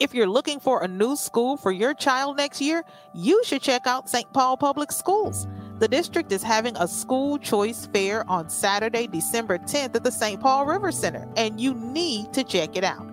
If you're looking for a new school for your child next year, you should check out St. Paul Public Schools. The district is having a school choice fair on Saturday, December 10th at the St. Paul River Center, and you need to check it out.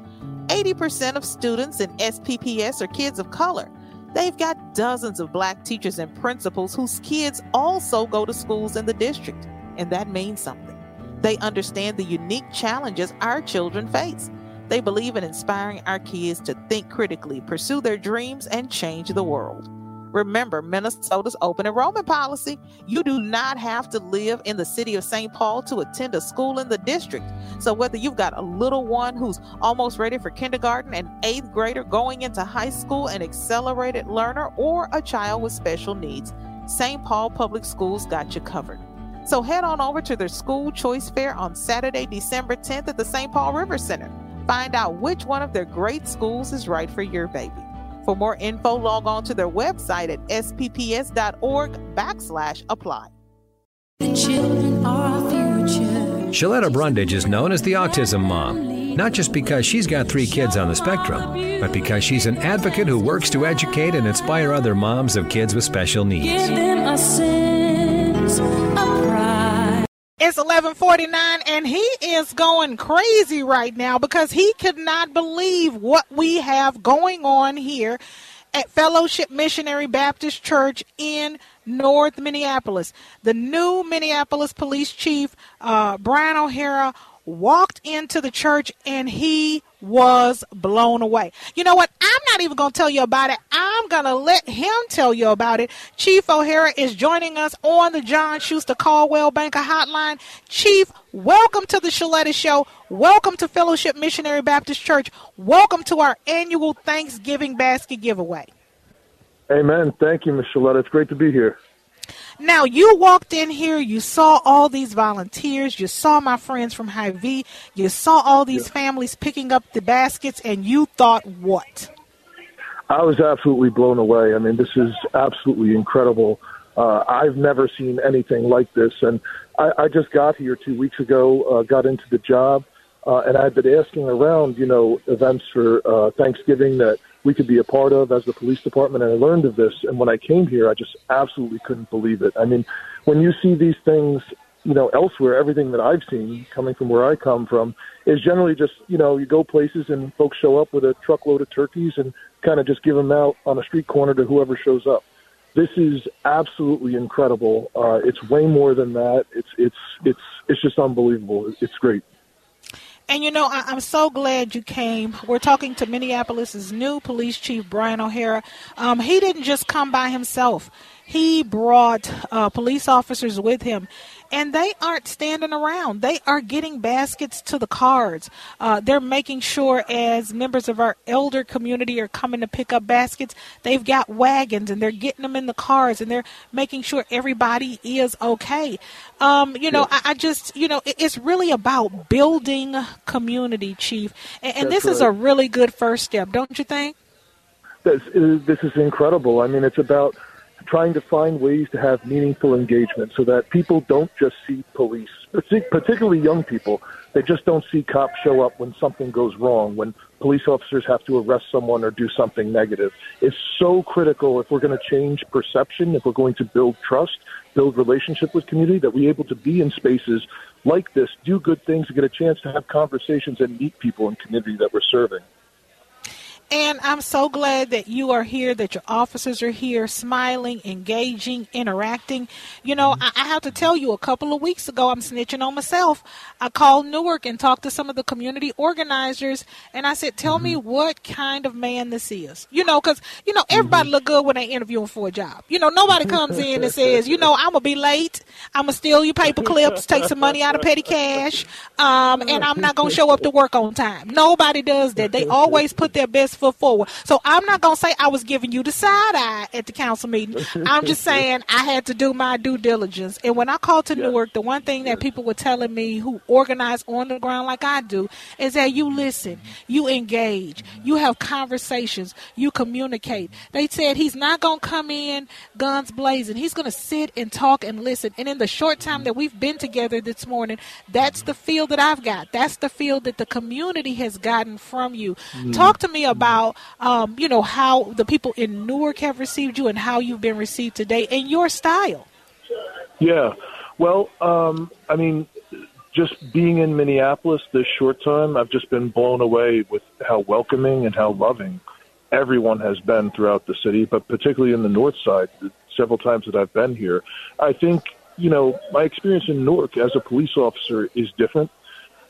80% of students in SPPS are kids of color. They've got dozens of black teachers and principals whose kids also go to schools in the district, and that means something. They understand the unique challenges our children face. They believe in inspiring our kids to think critically, pursue their dreams, and change the world. Remember Minnesota's open enrollment policy. You do not have to live in the city of St. Paul to attend a school in the district. So, whether you've got a little one who's almost ready for kindergarten, an eighth grader going into high school, an accelerated learner, or a child with special needs, St. Paul Public Schools got you covered. So, head on over to their school choice fair on Saturday, December 10th at the St. Paul River Center. Find out which one of their great schools is right for your baby. For more info, log on to their website at spps.org backslash apply. The children are our future. Shaletta Brundage is known as the Autism Mom, not just because she's got three kids on the spectrum, but because she's an advocate who works to educate and inspire other moms of kids with special Give needs. It's 1149 and he is going crazy right now because he could not believe what we have going on here at Fellowship Missionary Baptist Church in North Minneapolis. The new Minneapolis police chief, uh, Brian O'Hara, walked into the church and he was blown away. You know what? I'm not even going to tell you about it. I'm going to let him tell you about it. Chief O'Hara is joining us on the John Schuster Coldwell Banker Hotline. Chief, welcome to the Shaletta Show. Welcome to Fellowship Missionary Baptist Church. Welcome to our annual Thanksgiving basket giveaway. Amen. Thank you, Ms. Shaletta. It's great to be here. Now, you walked in here, you saw all these volunteers, you saw my friends from Hy-Vee, you saw all these families picking up the baskets, and you thought what? I was absolutely blown away. I mean, this is absolutely incredible. Uh, I've never seen anything like this. And I, I just got here two weeks ago, uh, got into the job, uh, and I've been asking around, you know, events for uh, Thanksgiving that we could be a part of as the police department. And I learned of this. And when I came here, I just absolutely couldn't believe it. I mean, when you see these things, you know, elsewhere, everything that I've seen coming from where I come from is generally just, you know, you go places and folks show up with a truckload of turkeys and kind of just give them out on a street corner to whoever shows up. This is absolutely incredible. Uh, it's way more than that. It's it's it's it's just unbelievable. It's great. And you know, I, I'm so glad you came. We're talking to Minneapolis's new police chief, Brian O'Hara. Um, he didn't just come by himself. He brought uh, police officers with him, and they aren't standing around. They are getting baskets to the cars. Uh, they're making sure, as members of our elder community are coming to pick up baskets, they've got wagons and they're getting them in the cars, and they're making sure everybody is okay. Um, you know, I, I just, you know, it, it's really about building community, Chief, and, and this is a really good first step, don't you think? This is, this is incredible. I mean, it's about trying to find ways to have meaningful engagement so that people don't just see police, particularly young people. They just don't see cops show up when something goes wrong, when police officers have to arrest someone or do something negative. It's so critical if we're going to change perception, if we're going to build trust, build relationship with community, that we're able to be in spaces like this, do good things, and get a chance to have conversations and meet people in community that we're serving. And I'm so glad that you are here, that your officers are here, smiling, engaging, interacting. You know, mm-hmm. I, I have to tell you, a couple of weeks ago, I'm snitching on myself. I called Newark and talked to some of the community organizers, and I said, "Tell me mm-hmm. what kind of man this is." You know, because you know everybody mm-hmm. look good when they interviewing for a job. You know, nobody comes in and says, "You know, I'm gonna be late. I'm gonna steal your paper clips, take some money out of petty cash, um, and I'm not gonna show up to work on time." Nobody does that. They always put their best foot forward. So I'm not gonna say I was giving you the side eye at the council meeting. I'm just saying I had to do my due diligence. And when I called to Newark, the one thing that people were telling me who organize on the ground like I do is that you listen, you engage, you have conversations, you communicate. They said he's not gonna come in guns blazing. He's gonna sit and talk and listen. And in the short time that we've been together this morning, that's the feel that I've got. That's the feel that the community has gotten from you. Mm. Talk to me about about, um, you know, how the people in Newark have received you and how you've been received today and your style. Yeah. Well, um, I mean, just being in Minneapolis this short time, I've just been blown away with how welcoming and how loving everyone has been throughout the city, but particularly in the north side, several times that I've been here. I think, you know, my experience in Newark as a police officer is different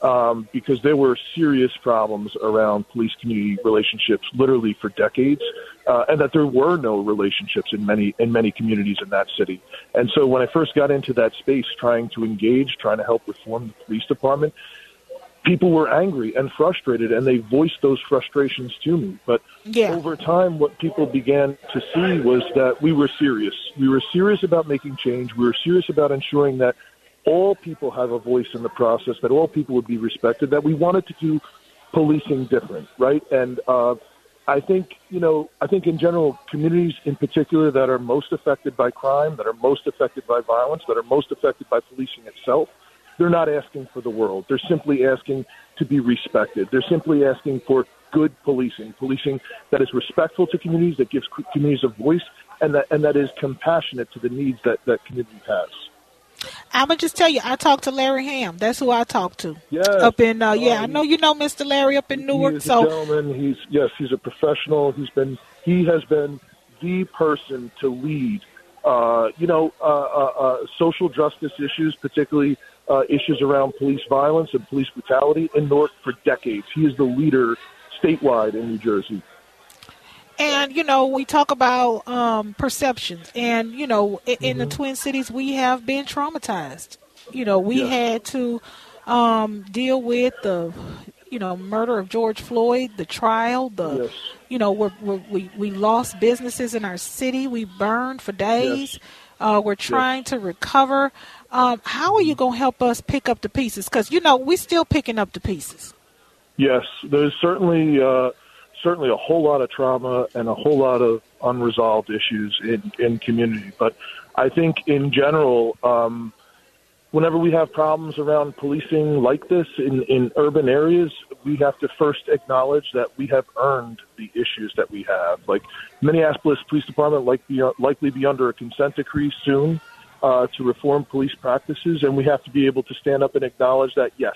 um, because there were serious problems around police community relationships literally for decades, uh, and that there were no relationships in many in many communities in that city. And so when I first got into that space, trying to engage, trying to help reform the police department, people were angry and frustrated, and they voiced those frustrations to me. But Yeah. over time, what people began to see was that we were serious. We were serious about making change. We were serious about ensuring that all people have a voice in the process, that all people would be respected, that we wanted to do policing different, right? And uh, I think, you know, I think in general, communities in particular that are most affected by crime, that are most affected by violence, that are most affected by policing itself, they're not asking for the world. They're simply asking to be respected. They're simply asking for good policing, policing that is respectful to communities, that gives communities a voice, and that and that is compassionate to the needs that that community has. I'm gonna just tell you, I talked to Larry Hamm. That's who I talked to. Yes. Up in, uh, yeah, I know you know Mr. Larry up in Newark. he is So a gentleman. He's yes, he's a professional. He's been he has been the person to lead. Uh, you know, uh, uh, uh, social justice issues, particularly uh, issues around police violence and police brutality in Newark for decades. He is the leader statewide in New Jersey. And you know, we talk about um, perceptions, and you know, in, in the Twin Cities, we have been traumatized. You know, we Yeah. had to um, deal with the, you know, murder of George Floyd, the trial, the, Yes. you know, we're, we're, we we lost businesses in our city. We burned for days. Uh, we're trying to recover. Um, how are you going to help us pick up the pieces? Because you know, we're still picking up the pieces. Yes, there's certainly uh, certainly a whole lot of trauma and a whole lot of unresolved issues in in community. But I think in general, um, whenever we have problems around policing like this in in urban areas, we have to first acknowledge that we have earned the issues that we have. Like Minneapolis Police Department, like be, likely be under a consent decree soon. Uh, to reform police practices, and we have to be able to stand up and acknowledge that yes,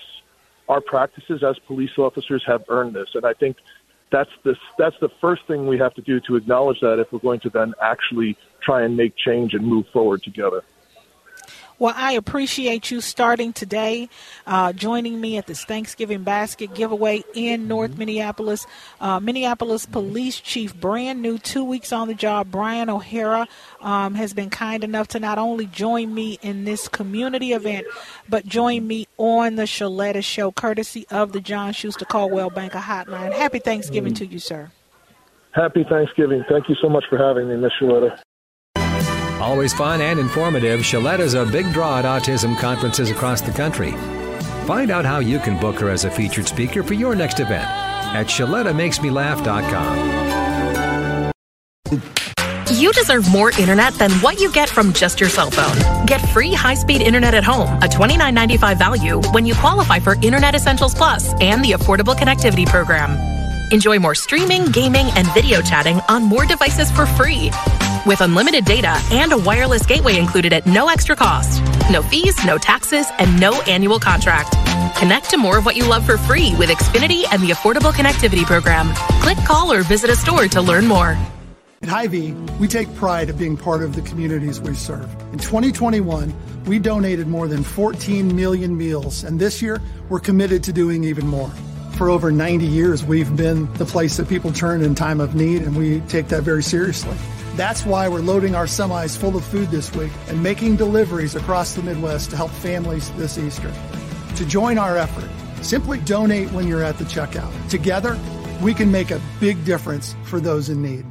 our practices as police officers have earned this, and I think that's the that's the first thing we have to do to acknowledge that if we're going to then actually try and make change and move forward together. Well, I appreciate you starting today, uh, joining me at this Thanksgiving basket giveaway in North Minneapolis. Uh, Minneapolis Police Chief, brand new, two weeks on the job, Brian O'Hara, um, has been kind enough to not only join me in this community event, but join me on the Shaletta Show, courtesy of the John Schuster Coldwell Banker Hotline. Happy Thanksgiving to you, sir. Happy Thanksgiving! Thank you so much for having me, Miss Shaletta. Always fun and informative, Shaletta's a big draw at autism conferences across the country. Find out how you can book her as a featured speaker for your next event at ShalettaMakesMeLaugh.com. You deserve more internet than what you get from just your cell phone. Get free high-speed internet at home, a $29.95 value when you qualify for Internet Essentials Plus and the Affordable Connectivity Program. Enjoy more streaming, gaming, and video chatting on more devices for free. With unlimited data and a wireless gateway included at no extra cost. No fees, no taxes, and no annual contract. Connect to more of what you love for free with Xfinity and the Affordable Connectivity Program. Click, call, or visit a store to learn more. At Hy-Vee, we take pride of being part of the communities we serve. In 2021, we donated more than 14 million meals, and this year, we're committed to doing even more. For over 90 years, we've been the place that people turn in time of need, and we take that very seriously. That's why we're loading our semis full of food this week and making deliveries across the Midwest to help families this Easter. To join our effort, simply donate when you're at the checkout. Together, we can make a big difference for those in need.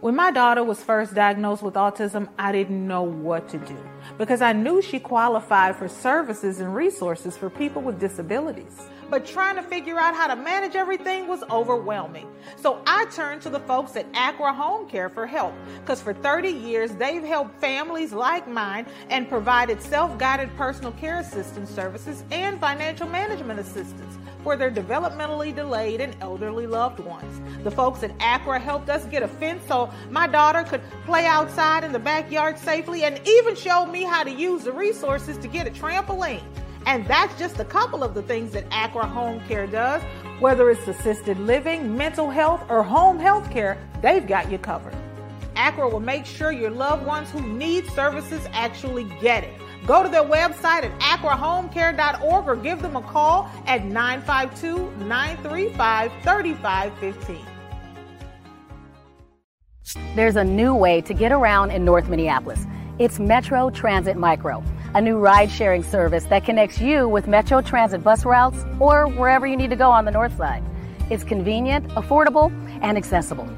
When my daughter was first diagnosed with autism, I didn't know what to do because I knew she qualified for services and resources for people with disabilities. But trying to figure out how to manage everything was overwhelming. So I turned to the folks at Accra Home Care for help because for 30 years they've helped families like mine and provided self guided personal care assistance services and financial management assistance for their developmentally delayed and elderly loved ones. The folks at Accra helped us get a fence so my daughter could play outside in the backyard safely and even showed me how to use the resources to get a trampoline. And that's just a couple of the things that Accra Home Care does. Whether it's assisted living, mental health, or home health care, they've got you covered. Accra will make sure your loved ones who need services actually get it. Go to their website at acrahomecare.org or give them a call at 952 935 3515. There's a new way to get around in North Minneapolis. It's Metro Transit Micro, a new ride sharing service that connects you with Metro Transit bus routes or wherever you need to go on the north side. It's convenient, affordable, and accessible.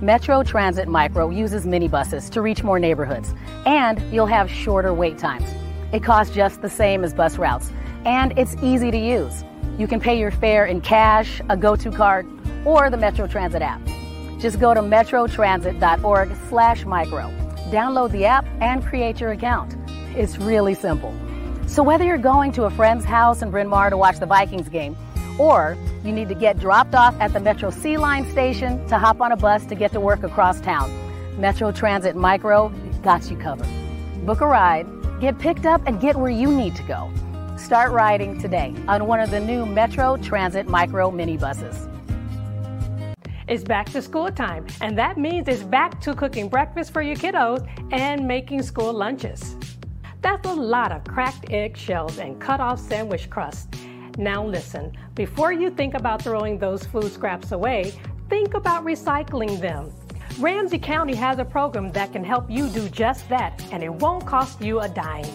Metro Transit Micro uses minibuses to reach more neighborhoods, and you'll have shorter wait times. It costs just the same as bus routes, and it's easy to use. You can pay your fare in cash, a go-to card, or the Metro Transit app. Just go to metrotransit.org slash micro. Download the app and create your account. It's really simple. So whether you're going to a friend's house in Bryn Mawr to watch the Vikings game, or you need to get dropped off at the Metro C Line station to hop on a bus to get to work across town. Metro Transit Micro got you covered. Book a ride, get picked up, and get where you need to go. Start riding today on one of the new Metro Transit Micro minibuses. It's back to school time, and that means it's back to cooking breakfast for your kiddos and making school lunches. That's a lot of cracked egg shells and cut off sandwich crust. Now, listen, before you think about throwing those food scraps away, think about recycling them. Ramsey County has a program that can help you do just that, and it won't cost you a dime.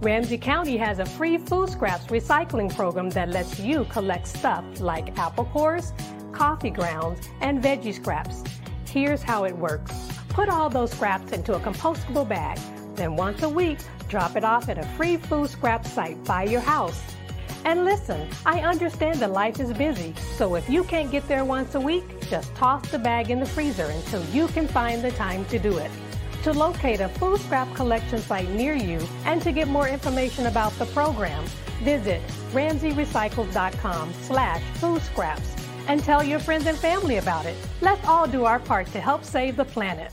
Ramsey County has a free food scraps recycling program that lets you collect stuff like apple cores, coffee grounds, and veggie scraps. Here's how it works put all those scraps into a compostable bag. Then, once a week, drop it off at a free food scrap site by your house. And listen, I understand that life is busy, so if you can't get there once a week, just toss the bag in the freezer until you can find the time to do it. To locate a food scrap collection site near you and to get more information about the program, visit ramseyrecycles.com slash food scraps and tell your friends and family about it. Let's all do our part to help save the planet.